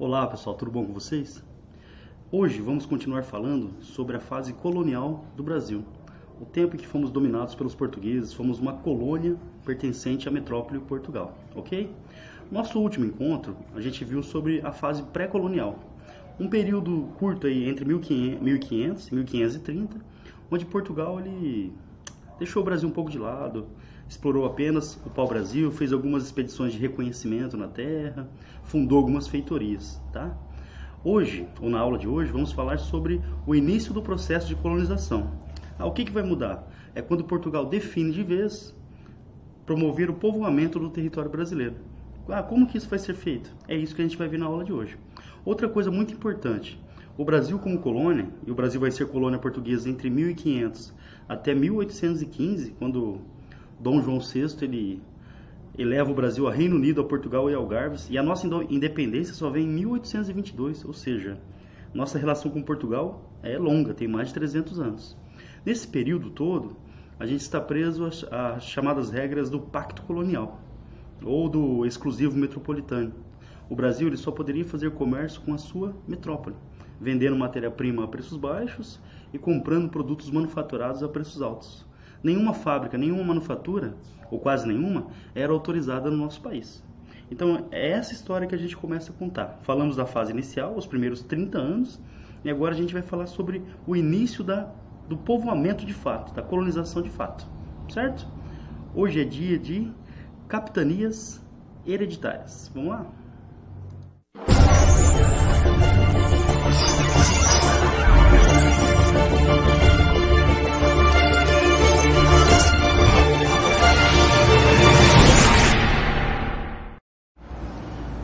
Olá pessoal, tudo bom com vocês? Hoje vamos continuar falando sobre a fase colonial do Brasil. O tempo em que fomos dominados pelos portugueses, fomos uma colônia pertencente à metrópole Portugal, ok? Nosso último encontro, a gente viu sobre a fase pré-colonial, um período curto aí entre 1500 e 1530, onde Portugal ele deixou o Brasil um pouco de lado, explorou apenas o pau-brasil, fez algumas expedições de reconhecimento na terra, fundou algumas feitorias, tá? Hoje, ou na aula de hoje, vamos falar sobre o início do processo de colonização. Ah, o que, que vai mudar? É quando Portugal define de vez promover o povoamento do território brasileiro. Ah, como que isso vai ser feito? É isso que a gente vai ver na aula de hoje. Outra coisa muito importante, o Brasil como colônia, e o Brasil vai ser colônia portuguesa entre 1500 até 1815, quando Dom João VI ele eleva o Brasil a Reino Unido, a Portugal e Algarves, e a nossa independência só vem em 1822, ou seja, nossa relação com Portugal é longa, tem mais de 300 anos. Nesse período todo, a gente está preso às chamadas regras do Pacto Colonial ou do exclusivo metropolitano. O Brasil ele só poderia fazer comércio com a sua metrópole, vendendo matéria-prima a preços baixos e comprando produtos manufaturados a preços altos nenhuma fábrica, nenhuma manufatura, ou quase nenhuma, era autorizada no nosso país. Então, é essa história que a gente começa a contar. Falamos da fase inicial, os primeiros 30 anos, e agora a gente vai falar sobre o início da, do povoamento de fato, da colonização de fato, certo? Hoje é dia de capitanias hereditárias. Vamos lá?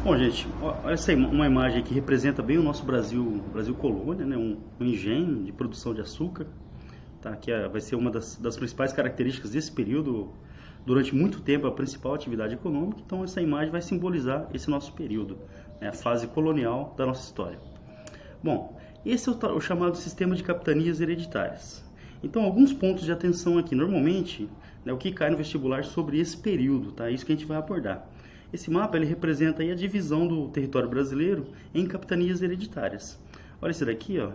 Bom, gente, essa uma imagem que representa bem o nosso Brasil, Brasil colônia, né? um, um engenho de produção de açúcar, tá? que é, vai ser uma das, das, principais características desse período, durante muito tempo a principal atividade econômica, então essa imagem vai simbolizar esse nosso período, né? a fase colonial da nossa história. Bom, esse é o, o chamado sistema de capitanias hereditárias. Então, alguns pontos de atenção aqui, normalmente, né, o que cai no vestibular sobre esse período, tá? Isso que a gente vai abordar. Esse mapa ele representa a divisão do território brasileiro em capitanias hereditárias. Olha esse daqui, ó,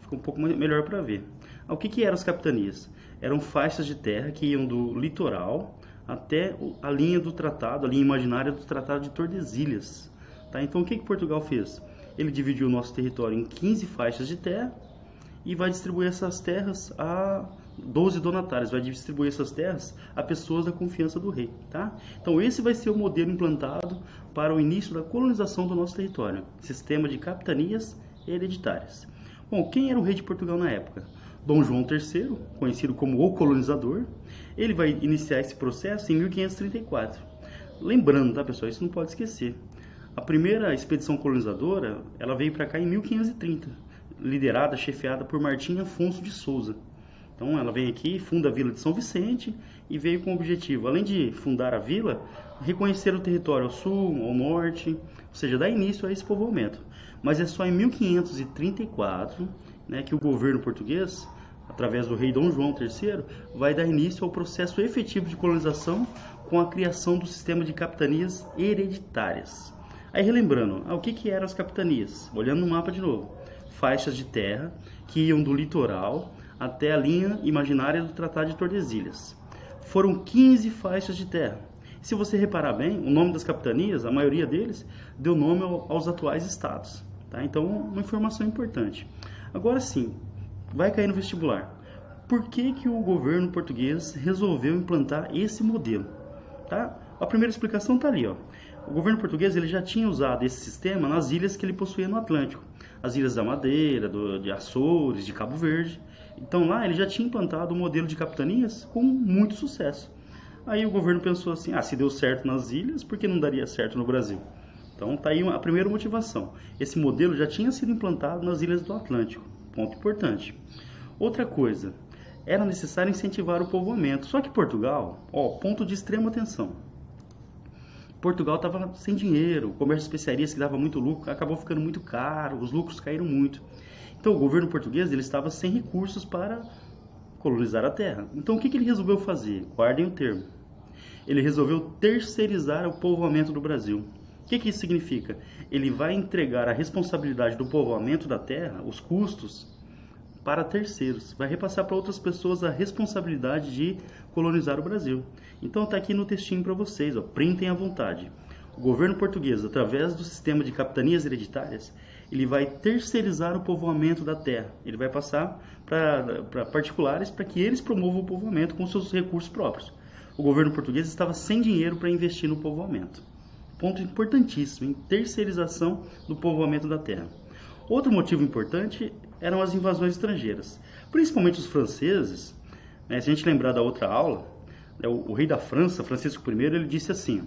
fica um pouco melhor para ver. O que, que eram as capitanias? Eram faixas de terra que iam do litoral até a linha do tratado, a linha imaginária do Tratado de Tordesilhas. Tá? Então, o que, que Portugal fez? Ele dividiu o nosso território em 15 faixas de terra e vai distribuir essas terras a 12 donatários, vai distribuir essas terras a pessoas da confiança do rei, tá? Então esse vai ser o modelo implantado para o início da colonização do nosso território, sistema de capitanias hereditárias. Bom, quem era o rei de Portugal na época? Dom João III, conhecido como o colonizador, ele vai iniciar esse processo em 1534. Lembrando, tá pessoal, isso não pode esquecer. A primeira expedição colonizadora, ela veio para cá em 1530, liderada, chefiada por Martim Afonso de Souza. Então ela vem aqui, funda a vila de São Vicente e veio com o objetivo, além de fundar a vila, reconhecer o território ao sul, ao norte, ou seja, dar início a esse povoamento. Mas é só em 1534 né, que o governo português, através do rei Dom João III, vai dar início ao processo efetivo de colonização com a criação do sistema de capitanias hereditárias. Aí relembrando, ah, o que, que eram as capitanias? Olhando no mapa de novo. Faixas de terra que iam do litoral até a linha imaginária do Tratado de Tordesilhas. Foram 15 faixas de terra. Se você reparar bem, o nome das capitanias, a maioria deles, deu nome aos atuais estados. Tá? Então, uma informação importante. Agora sim, vai cair no vestibular. Por que, que o governo português resolveu implantar esse modelo? Tá? A primeira explicação está ali. Ó. O governo português ele já tinha usado esse sistema nas ilhas que ele possuía no Atlântico. As ilhas da Madeira, do, de Açores, de Cabo Verde. Então lá ele já tinha implantado o modelo de capitanias com muito sucesso. Aí o governo pensou assim: ah, se deu certo nas ilhas, por que não daria certo no Brasil? Então tá aí a primeira motivação. Esse modelo já tinha sido implantado nas ilhas do Atlântico. Ponto importante. Outra coisa, era necessário incentivar o povoamento. Só que Portugal, ó, ponto de extrema atenção. Portugal estava sem dinheiro, o comércio de especiarias que dava muito lucro acabou ficando muito caro, os lucros caíram muito. Então o governo português ele estava sem recursos para colonizar a terra. Então o que, que ele resolveu fazer? Guardem o termo. ele resolveu terceirizar o povoamento do Brasil. O que, que isso significa? Ele vai entregar a responsabilidade do povoamento da terra, os custos, para terceiros. Vai repassar para outras pessoas a responsabilidade de colonizar o Brasil. Então está aqui no textinho para vocês, ó, printem à vontade. O governo português, através do sistema de capitanias hereditárias, ele vai terceirizar o povoamento da terra. Ele vai passar para particulares para que eles promovam o povoamento com seus recursos próprios. O governo português estava sem dinheiro para investir no povoamento. Ponto importantíssimo, em terceirização do povoamento da terra. Outro motivo importante eram as invasões estrangeiras. Principalmente os franceses, né, se a gente lembrar da outra aula, né, o, o, rei da França, Francisco I, ele disse assim: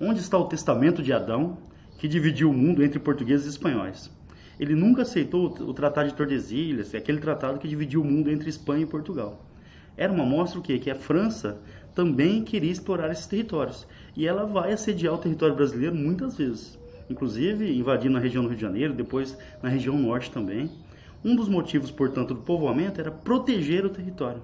Onde está o testamento de Adão que dividiu o mundo entre portugueses e espanhóis? Ele nunca aceitou o, o Tratado de Tordesilhas, aquele tratado que dividiu o mundo entre Espanha e Portugal. Era uma mostra o quê? Que a França também queria explorar esses territórios. E ela vai assediar o território brasileiro muitas vezes. Inclusive invadindo a região do Rio de Janeiro, depois na região norte também. Um dos motivos, portanto, do povoamento era proteger o território.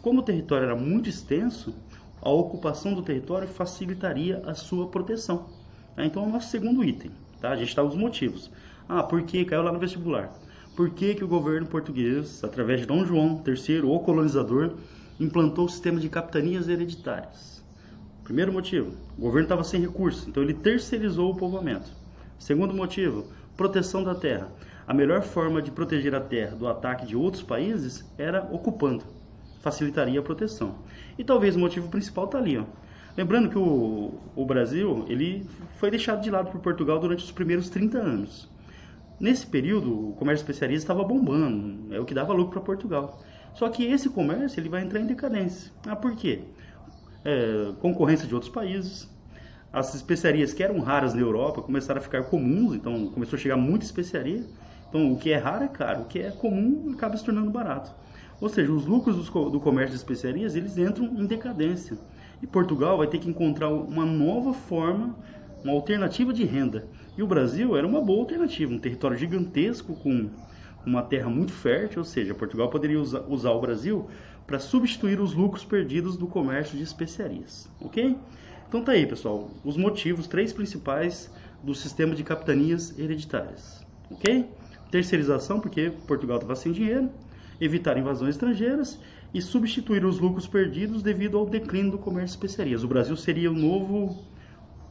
Como o território era muito extenso, a ocupação do território facilitaria a sua proteção. Tá? Então, é o nosso segundo item. Tá? A gente está os motivos. Ah, por que? Caiu lá no vestibular. Por que, que o governo português, através de Dom João III, o colonizador, implantou o sistema de capitanias hereditárias? Primeiro motivo, o governo estava sem recursos, então ele terceirizou o povoamento. Segundo motivo, proteção da terra. A melhor forma de proteger a terra do ataque de outros países era ocupando. Facilitaria a proteção. E talvez o motivo principal está ali. Ó. Lembrando que o, o Brasil ele foi deixado de lado por Portugal durante os primeiros 30 anos. Nesse período, o comércio de especiarias estava bombando, é o que dava lucro para Portugal. Só que esse comércio ele vai entrar em decadência. Ah, por quê? É, concorrência de outros países, as especiarias que eram raras na Europa começaram a ficar comuns, então começou a chegar muita especiaria. Então, o que é raro é caro, o que é comum acaba se tornando barato. Ou seja, os lucros do comércio de especiarias, eles entram em decadência. E Portugal vai ter que encontrar uma nova forma, uma alternativa de renda. E o Brasil era uma boa alternativa, um território gigantesco com uma terra muito fértil, ou seja, Portugal poderia usar, usar o Brasil para substituir os lucros perdidos do comércio de especiarias, ok? Então tá aí, pessoal, os motivos, três principais do sistema de capitanias hereditárias, ok? terceirização, porque Portugal estava sem dinheiro, evitar invasões estrangeiras e substituir os lucros perdidos devido ao declínio do comércio de especiarias. O Brasil seria o novo,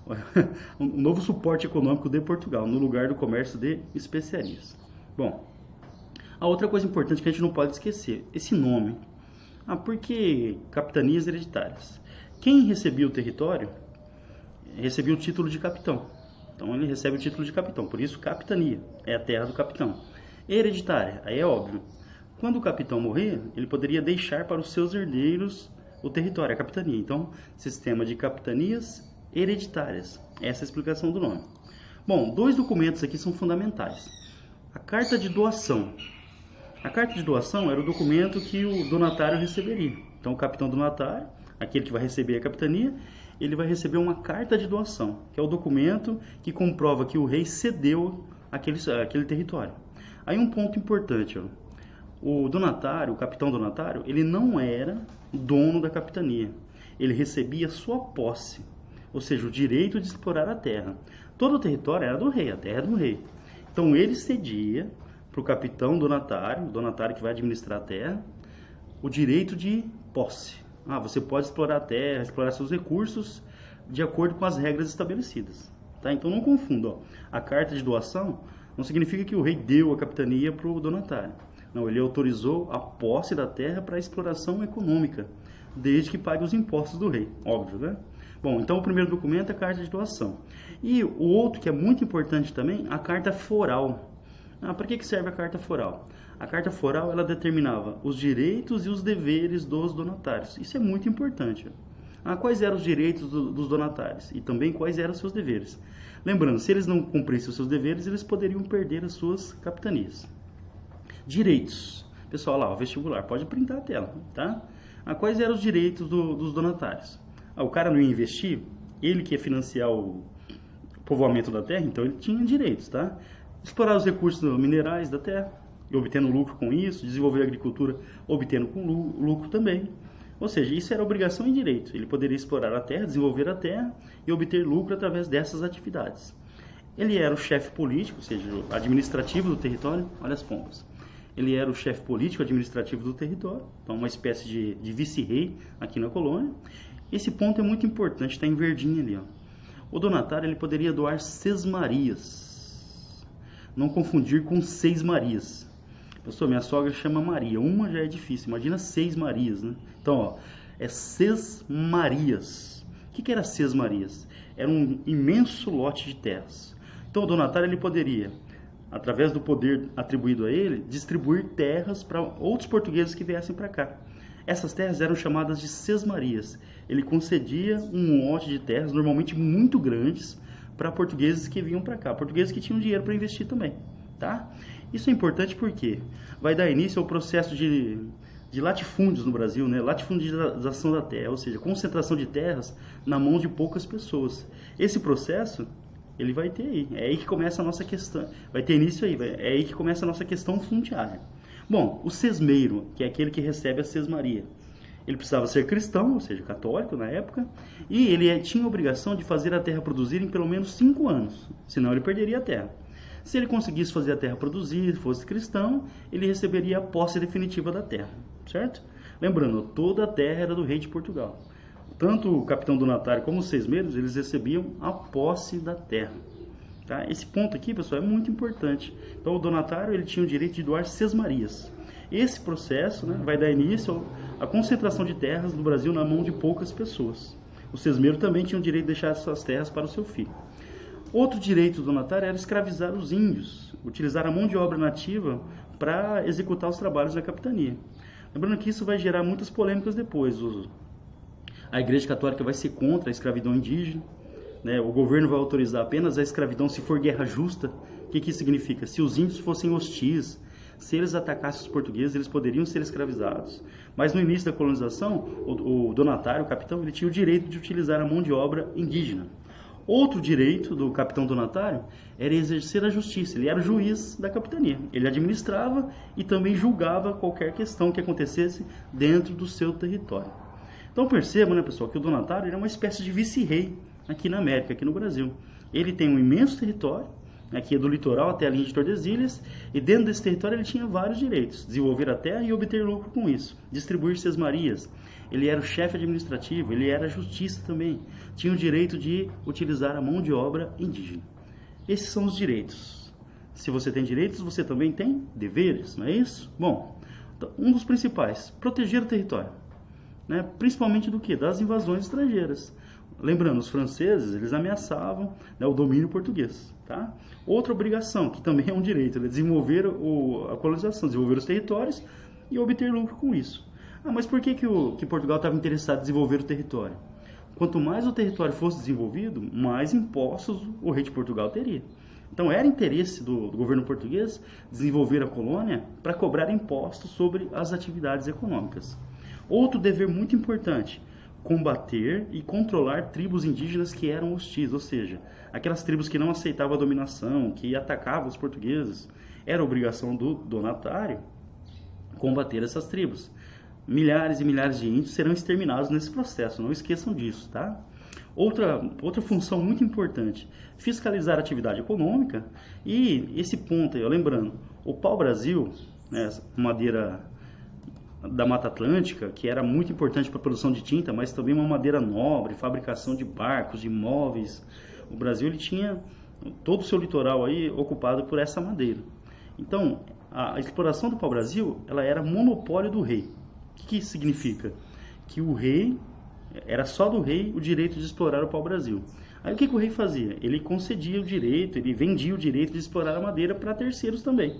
um novo suporte econômico de Portugal, no lugar do comércio de especiarias. Bom, a outra coisa importante que a gente não pode esquecer, esse nome. Ah, por que capitanias hereditárias? Quem recebia o território recebia o título de capitão. Então ele recebe o título de capitão, por isso capitania, é a terra do capitão. Hereditária, aí é óbvio. Quando o capitão morrer, ele poderia deixar para os seus herdeiros o território, a capitania. Então, sistema de capitanias hereditárias. Essa é a explicação do nome. Bom, dois documentos aqui são fundamentais. A carta de doação. A carta de doação era o documento que o donatário receberia. Então, o capitão donatário, aquele que vai receber a capitania, ele vai receber uma carta de doação, que é o documento que comprova que o rei cedeu aquele, aquele território. Aí um ponto importante, ó. o donatário, o capitão donatário, ele não era dono da capitania, ele recebia sua posse, ou seja, o direito de explorar a terra. Todo o território era do rei, a terra era do rei. Então ele cedia para o capitão donatário, o donatário que vai administrar a terra, o direito de posse. Ah, você pode explorar a terra, explorar seus recursos de acordo com as regras estabelecidas. Tá? Então não confunda. Ó. A carta de doação não significa que o rei deu a capitania para o donatário. Não, ele autorizou a posse da terra para exploração econômica, desde que pague os impostos do rei, óbvio, né? Bom, então o primeiro documento é a carta de doação. E o outro que é muito importante também, a carta foral. Ah, para que serve a carta foral? A carta foral ela determinava os direitos e os deveres dos donatários. Isso é muito importante. Ah, quais eram os direitos do, dos donatários e também quais eram os seus deveres. Lembrando, se eles não cumprissem os seus deveres, eles poderiam perder as suas capitanias. Direitos. Pessoal, lá, o vestibular, pode printar a tela, tá? Ah, quais eram os direitos do, dos donatários? Ah, o cara não ia investir, ele que ia financiar o povoamento da terra, então ele tinha direitos, tá? Explorar os recursos minerais da terra, e obtendo lucro com isso, desenvolver a agricultura obtendo com lucro também. Ou seja, isso era obrigação e direito. Ele poderia explorar a terra, desenvolver a terra e obter lucro através dessas atividades. Ele era o chefe político, ou seja, administrativo do território. Olha as pompas. Ele era o chefe político administrativo do território, então uma espécie de, de vice-rei aqui na colônia. Esse ponto é muito importante, está em verdinho ali. Ó. O donatário ele poderia doar sesmarias. Não confundir com seis marias. Pessoal, minha sogra chama Maria. Uma já é difícil, imagina seis Marias, né? Então, ó, é seis Marias. O que, que era seis Marias? Era um imenso lote de terras. Então, o donatário ele poderia através do poder atribuído a ele, distribuir terras para outros portugueses que viessem para cá. Essas terras eram chamadas de sesmarias. Ele concedia um lote de terras, normalmente muito grandes, para portugueses que vinham para cá, portugueses que tinham dinheiro para investir também, tá? Isso é importante porque vai dar início ao processo de, de latifúndios no Brasil, né? latifundização da terra, ou seja, concentração de terras na mão de poucas pessoas. Esse processo ele vai ter aí. É aí que começa a nossa questão. Vai ter início aí. É aí que começa a nossa questão fundiária. Bom, o sesmeiro, que é aquele que recebe a sesmaria, ele precisava ser cristão, ou seja, católico na época, e ele tinha a obrigação de fazer a terra produzir em pelo menos cinco anos, senão ele perderia a terra. Se ele conseguisse fazer a terra produzir, fosse cristão, ele receberia a posse definitiva da terra, certo? Lembrando, toda a terra era do rei de Portugal tanto o capitão donatário como os sesmeiros, eles recebiam a posse da terra. Tá? Esse ponto aqui, pessoal, é muito importante. Então, o donatário ele tinha o direito de doar sesmarias. Esse processo né, vai dar início à concentração de terras no Brasil na mão de poucas pessoas. O sesmeiro também tinha o direito de deixar suas terras para o seu filho. Outro direito do donatário era escravizar os índios, utilizar a mão de obra nativa para executar os trabalhos da capitania. Lembrando que isso vai gerar muitas polêmicas depois. A Igreja Católica vai ser contra a escravidão indígena. Né? O governo vai autorizar apenas a escravidão se for guerra justa. O que, que isso significa? Se os índios fossem hostis, se eles atacassem os portugueses, eles poderiam ser escravizados. Mas no início da colonização, o, o donatário, o capitão, ele tinha o direito de utilizar a mão de obra indígena. Outro direito do capitão donatário era exercer a justiça. Ele era o juiz da capitania. Ele administrava e também julgava qualquer questão que acontecesse dentro do seu território. Então percebam, né, pessoal, que o donatário é uma espécie de vice-rei aqui na América, aqui no Brasil. Ele tem um imenso território, aqui é do litoral até a linha de Tordesilhas, e dentro desse território ele tinha vários direitos: desenvolver a terra e obter lucro com isso, distribuir suas marias. Ele era o chefe administrativo, ele era justiça também. Tinha o direito de utilizar a mão de obra indígena. Esses são os direitos. Se você tem direitos, você também tem deveres, não é isso? Bom, então, um dos principais, proteger o território né, principalmente do que? Das invasões estrangeiras. Lembrando, os franceses, eles ameaçavam né, o domínio português. Tá? Outra obrigação, que também é um direito, é desenvolver o, a colonização, desenvolver os territórios e obter lucro com isso. Ah, mas por que, que, o, que Portugal estava interessado em desenvolver o território? Quanto mais o território fosse desenvolvido, mais impostos o rei de Portugal teria. Então era interesse do, do governo português desenvolver a colônia para cobrar impostos sobre as atividades econômicas. Outro dever muito importante: combater e controlar tribos indígenas que eram hostis, ou seja, aquelas tribos que não aceitavam a dominação, que atacavam os portugueses. Era obrigação do donatário combater essas tribos. Milhares e milhares de índios serão exterminados nesse processo, não esqueçam disso, tá? Outra, outra função muito importante, fiscalizar a atividade econômica e esse ponto aí, ó, lembrando, o pau-brasil, né, madeira da Mata Atlântica, que era muito importante para a produção de tinta, mas também uma madeira nobre, fabricação de barcos, de móveis. O Brasil ele tinha todo o seu litoral aí ocupado por essa madeira. Então, a exploração do pau-brasil, ela era monopólio do rei. O que, isso significa? Que o rei, era só do rei o direito de explorar o pau-brasil. Aí o que, que o rei fazia? Ele concedia o direito, ele vendia o direito de explorar a madeira para terceiros também.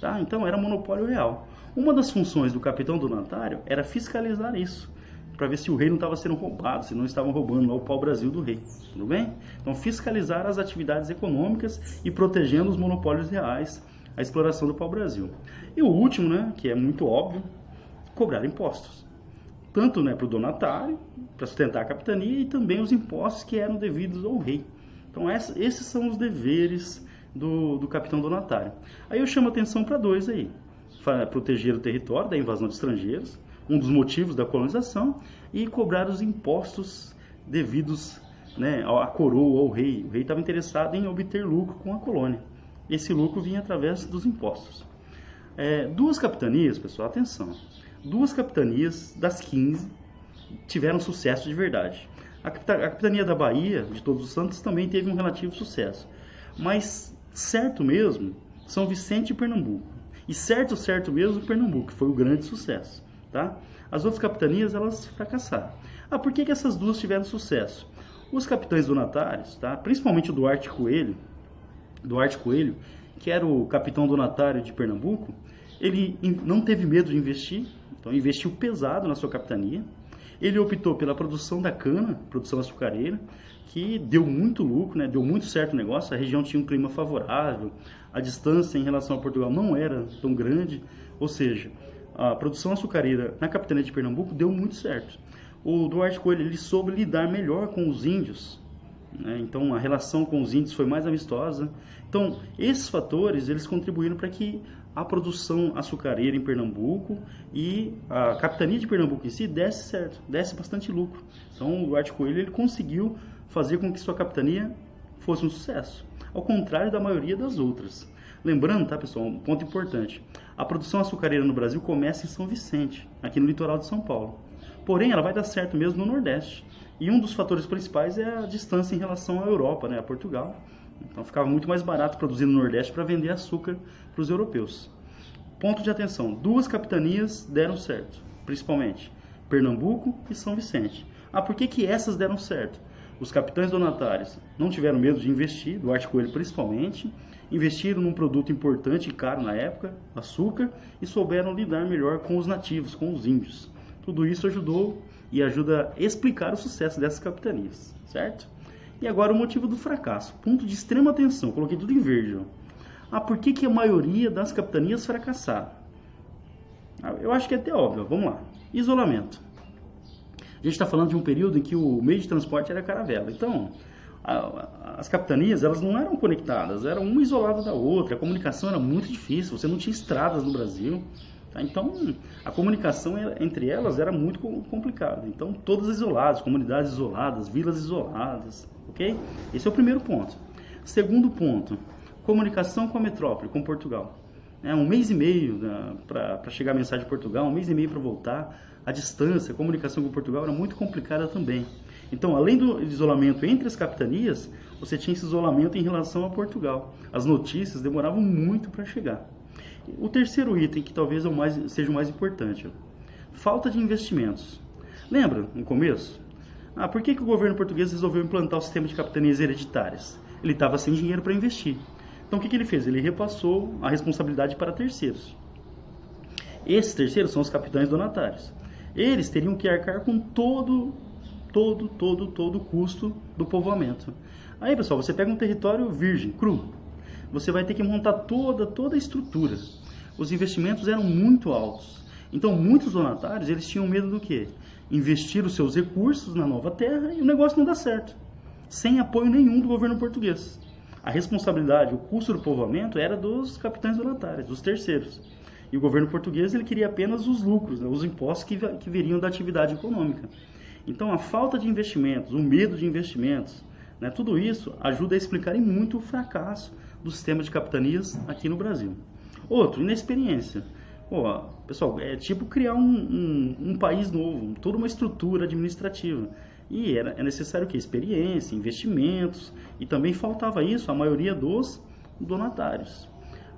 Tá? Então era monopólio real. Uma das funções do capitão donatário era fiscalizar isso, para ver se o rei não estava sendo roubado, se não estavam roubando lá o pau-brasil do rei. Tudo bem? Então, fiscalizar as atividades econômicas e protegendo os monopólios reais, a exploração do pau-brasil. E o último, né, que é muito óbvio, cobrar impostos. Tanto né, para o donatário, para sustentar a capitania, e também os impostos que eram devidos ao rei. Então, esses são os deveres do, do capitão donatário. Aí eu chamo atenção para dois aí proteger o território da invasão de estrangeiros, um dos motivos da colonização, e cobrar os impostos devidos né, à coroa, ao rei. O rei estava interessado em obter lucro com a colônia. Esse lucro vinha através dos impostos. É, duas capitanias, pessoal, atenção. Duas capitanias das 15 tiveram sucesso de verdade. A capitania da Bahia, de Todos os Santos, também teve um relativo sucesso. Mas certo mesmo, São Vicente e Pernambuco. E certo, certo mesmo, Pernambuco, foi o grande sucesso. Tá? As outras capitanias, elas fracassaram. Ah, por que, que essas duas tiveram sucesso? Os capitães donatários, tá? principalmente o Duarte Coelho, Duarte Coelho, que era o capitão donatário de Pernambuco, ele não teve medo de investir, então investiu pesado na sua capitania. Ele optou pela produção da cana, produção açucareira, que deu muito lucro, né? deu muito certo o negócio. A região tinha um clima favorável, a distância em relação a Portugal não era tão grande, ou seja, a produção açucareira na capitania de Pernambuco deu muito certo. O Duarte Coelho ele soube lidar melhor com os índios, né? então a relação com os índios foi mais amistosa. Então esses fatores eles contribuíram para que a produção açucareira em Pernambuco e a capitania de Pernambuco em si desse certo, desse bastante lucro. Então o Duarte Coelho ele conseguiu fazer com que sua capitania fosse um sucesso, ao contrário da maioria das outras. Lembrando, tá pessoal, um ponto importante: a produção açucareira no Brasil começa em São Vicente, aqui no litoral de São Paulo. Porém, ela vai dar certo mesmo no Nordeste. E um dos fatores principais é a distância em relação à Europa, né, a Portugal. Então ficava muito mais barato produzir no Nordeste para vender açúcar para os europeus. Ponto de atenção: duas capitanias deram certo, principalmente Pernambuco e São Vicente. Ah, por que, que essas deram certo? Os capitães donatários não tiveram medo de investir, Duarte Coelho principalmente, investiram num produto importante e caro na época, açúcar, e souberam lidar melhor com os nativos, com os índios. Tudo isso ajudou e ajuda a explicar o sucesso dessas capitanias, certo? E agora o motivo do fracasso. Ponto de extrema atenção. Coloquei tudo em verde. Ó. Ah, por que, que a maioria das capitanias fracassaram? Ah, eu acho que é até óbvio. Vamos lá. Isolamento. A gente está falando de um período em que o meio de transporte era caravela. Então, a, as capitanias elas não eram conectadas, eram uma isolada da outra. A comunicação era muito difícil. Você não tinha estradas no Brasil. Tá? Então, a comunicação entre elas era muito complicada. Então, todas isoladas, comunidades isoladas, vilas isoladas, ok? Esse é o primeiro ponto. Segundo ponto, comunicação com a metrópole, com Portugal. É um mês e meio né, para chegar a mensagem de Portugal, um mês e meio para voltar. A distância, a comunicação com Portugal era muito complicada também. Então, além do isolamento entre as capitanias, você tinha esse isolamento em relação a Portugal. As notícias demoravam muito para chegar. O terceiro item, que talvez é o mais, seja o mais importante, falta de investimentos. Lembra, no começo? Ah, por que, que o governo português resolveu implantar o sistema de capitanias hereditárias? Ele estava sem dinheiro para investir. Então o que, que ele fez? Ele repassou a responsabilidade para terceiros. Esses terceiros são os capitães donatários. Eles teriam que arcar com todo, todo, todo, todo o custo do povoamento. Aí, pessoal, você pega um território virgem, cru, você vai ter que montar toda, toda a estrutura. Os investimentos eram muito altos. Então, muitos donatários, eles tinham medo do quê? Investir os seus recursos na nova terra e o negócio não dá certo. Sem apoio nenhum do governo português. A responsabilidade, o custo do povoamento era dos capitães donatários, dos terceiros. E o governo português ele queria apenas os lucros, né, os impostos que, que viriam da atividade econômica. Então, a falta de investimentos, o medo de investimentos, né, tudo isso ajuda a explicar muito o fracasso do sistema de capitanias aqui no Brasil. Outro, inexperiência. Pô, pessoal, é tipo criar um, um, um, país novo, toda uma estrutura administrativa. E era, é necessário que experiência, investimentos, e também faltava isso a maioria dos donatários.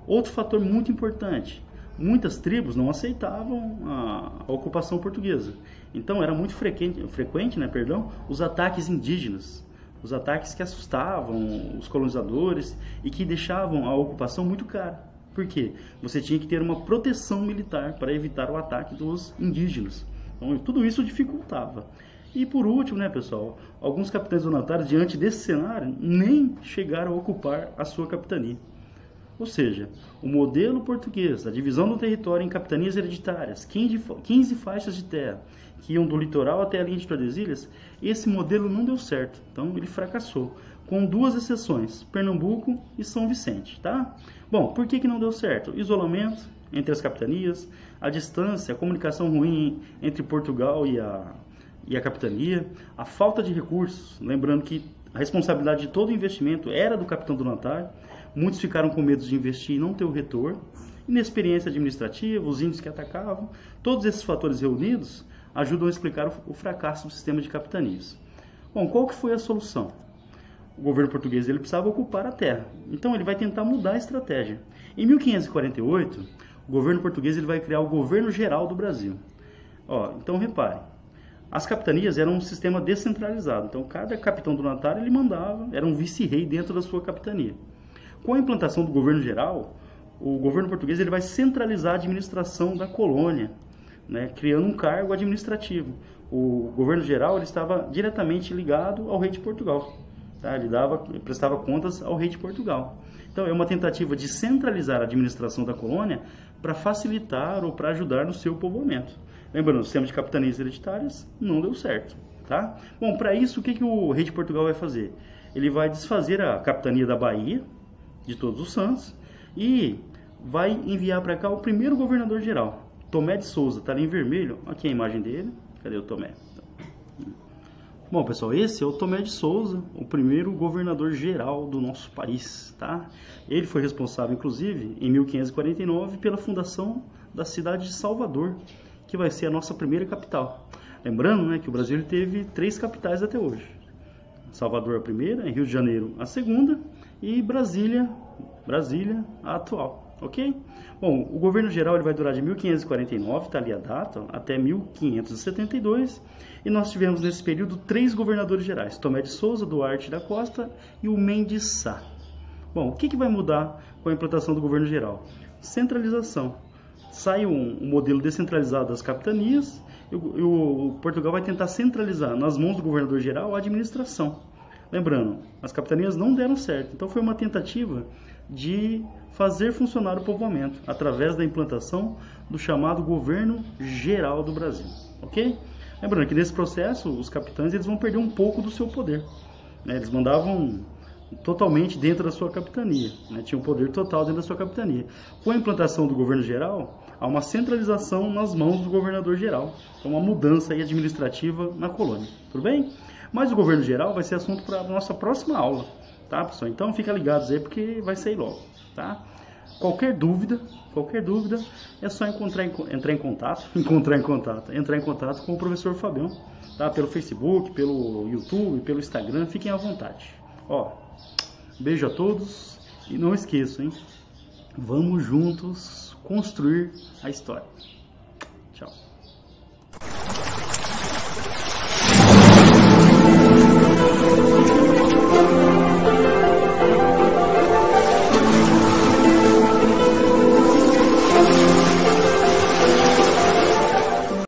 Outro fator muito importante, muitas tribos não aceitavam a, a ocupação portuguesa. Então era muito frequente, frequente né, perdão, os ataques indígenas os ataques que assustavam os colonizadores e que deixavam a ocupação muito cara. Por quê? Você tinha que ter uma proteção militar para evitar o ataque dos indígenas. Então, tudo isso dificultava. E por último, né, pessoal, alguns capitães donatários, diante desse cenário, nem chegaram a ocupar a sua capitania. Ou seja, o modelo português, a divisão do território em capitanias hereditárias, 15 faixas de terra, que iam do litoral até a linha de Tordesilhas, esse modelo não deu certo. Então ele fracassou, com duas exceções, Pernambuco e São Vicente, tá? Bom, por que, que não deu certo? Isolamento, entre as capitanias, a distância, a comunicação ruim entre Portugal e a, e a capitania, a falta de recursos, lembrando que a responsabilidade de todo o investimento era do capitão do Natar, muitos ficaram com medo de investir e não ter o retorno, inexperiência administrativa, os índios que atacavam, todos esses fatores reunidos ajudam a explicar o fracasso do sistema de capitanias. Bom, qual que foi a solução? O governo português ele precisava ocupar a terra, então ele vai tentar mudar a estratégia. Em 1548, o governo português ele vai criar o governo geral do Brasil. Ó, então repare, as capitanias eram um sistema descentralizado, então cada capitão do Natal ele mandava, era um vice-rei dentro da sua capitania. Com a implantação do governo geral, o governo português ele vai centralizar a administração da colônia, né, criando um cargo administrativo. O governo geral ele estava diretamente ligado ao rei de Portugal. Tá? Ele dava, prestava contas ao rei de Portugal. Então é uma tentativa de centralizar a administração da colônia para facilitar ou para ajudar no seu povoamento. Lembrando, o sistema de capitanias hereditárias não deu certo. Tá? Bom, para isso, o que, que o rei de Portugal vai fazer? Ele vai desfazer a capitania da Bahia, de Todos os Santos, e vai enviar para cá o primeiro governador geral, Tomé de Souza. Está ali em vermelho, aqui a imagem dele. Cadê o Tomé? Bom, pessoal, esse é o Tomé de Souza, o primeiro governador geral do nosso país, tá? Ele foi responsável, inclusive, em 1549, pela fundação da cidade de Salvador, que vai ser a nossa primeira capital. Lembrando né, que o Brasil teve três capitais até hoje. Salvador a primeira, Rio de Janeiro a segunda e Brasília, Brasília a atual, ok? Bom, o governo geral ele vai durar de 1549, está ali a data, até 1572 e nós tivemos nesse período três governadores gerais, Tomé de Souza, Duarte da Costa e o Mendes Sá. Bom, o que, que vai mudar com a implantação do governo geral? Centralização sai um, um modelo descentralizado das capitanias e o, o, Portugal vai tentar centralizar nas mãos do governador geral a administração. Lembrando, as capitanias não deram certo, então foi uma tentativa de fazer funcionar o povoamento através da implantação do chamado governo geral do Brasil, ok? Lembrando que nesse processo os capitães eles vão perder um pouco do seu poder. Né? Eles mandavam totalmente dentro da sua capitania, né? tinha um poder total dentro da sua capitania. Com a implantação do governo geral, há uma centralização nas mãos do governador geral, então uma mudança administrativa na colônia, tudo bem? Mas o governo geral vai ser assunto para a nossa próxima aula, tá pessoal? Então fica ligados aí porque vai sair logo, tá? Qualquer dúvida, qualquer dúvida, é só encontrar, entrar em contato, encontrar em contato, entrar em contato com o professor Fabião, tá? Pelo Facebook, pelo YouTube, pelo Instagram, fiquem à vontade. Ó, Beijo a todos e não esqueçam, hein? Vamos juntos construir a história. Tchau.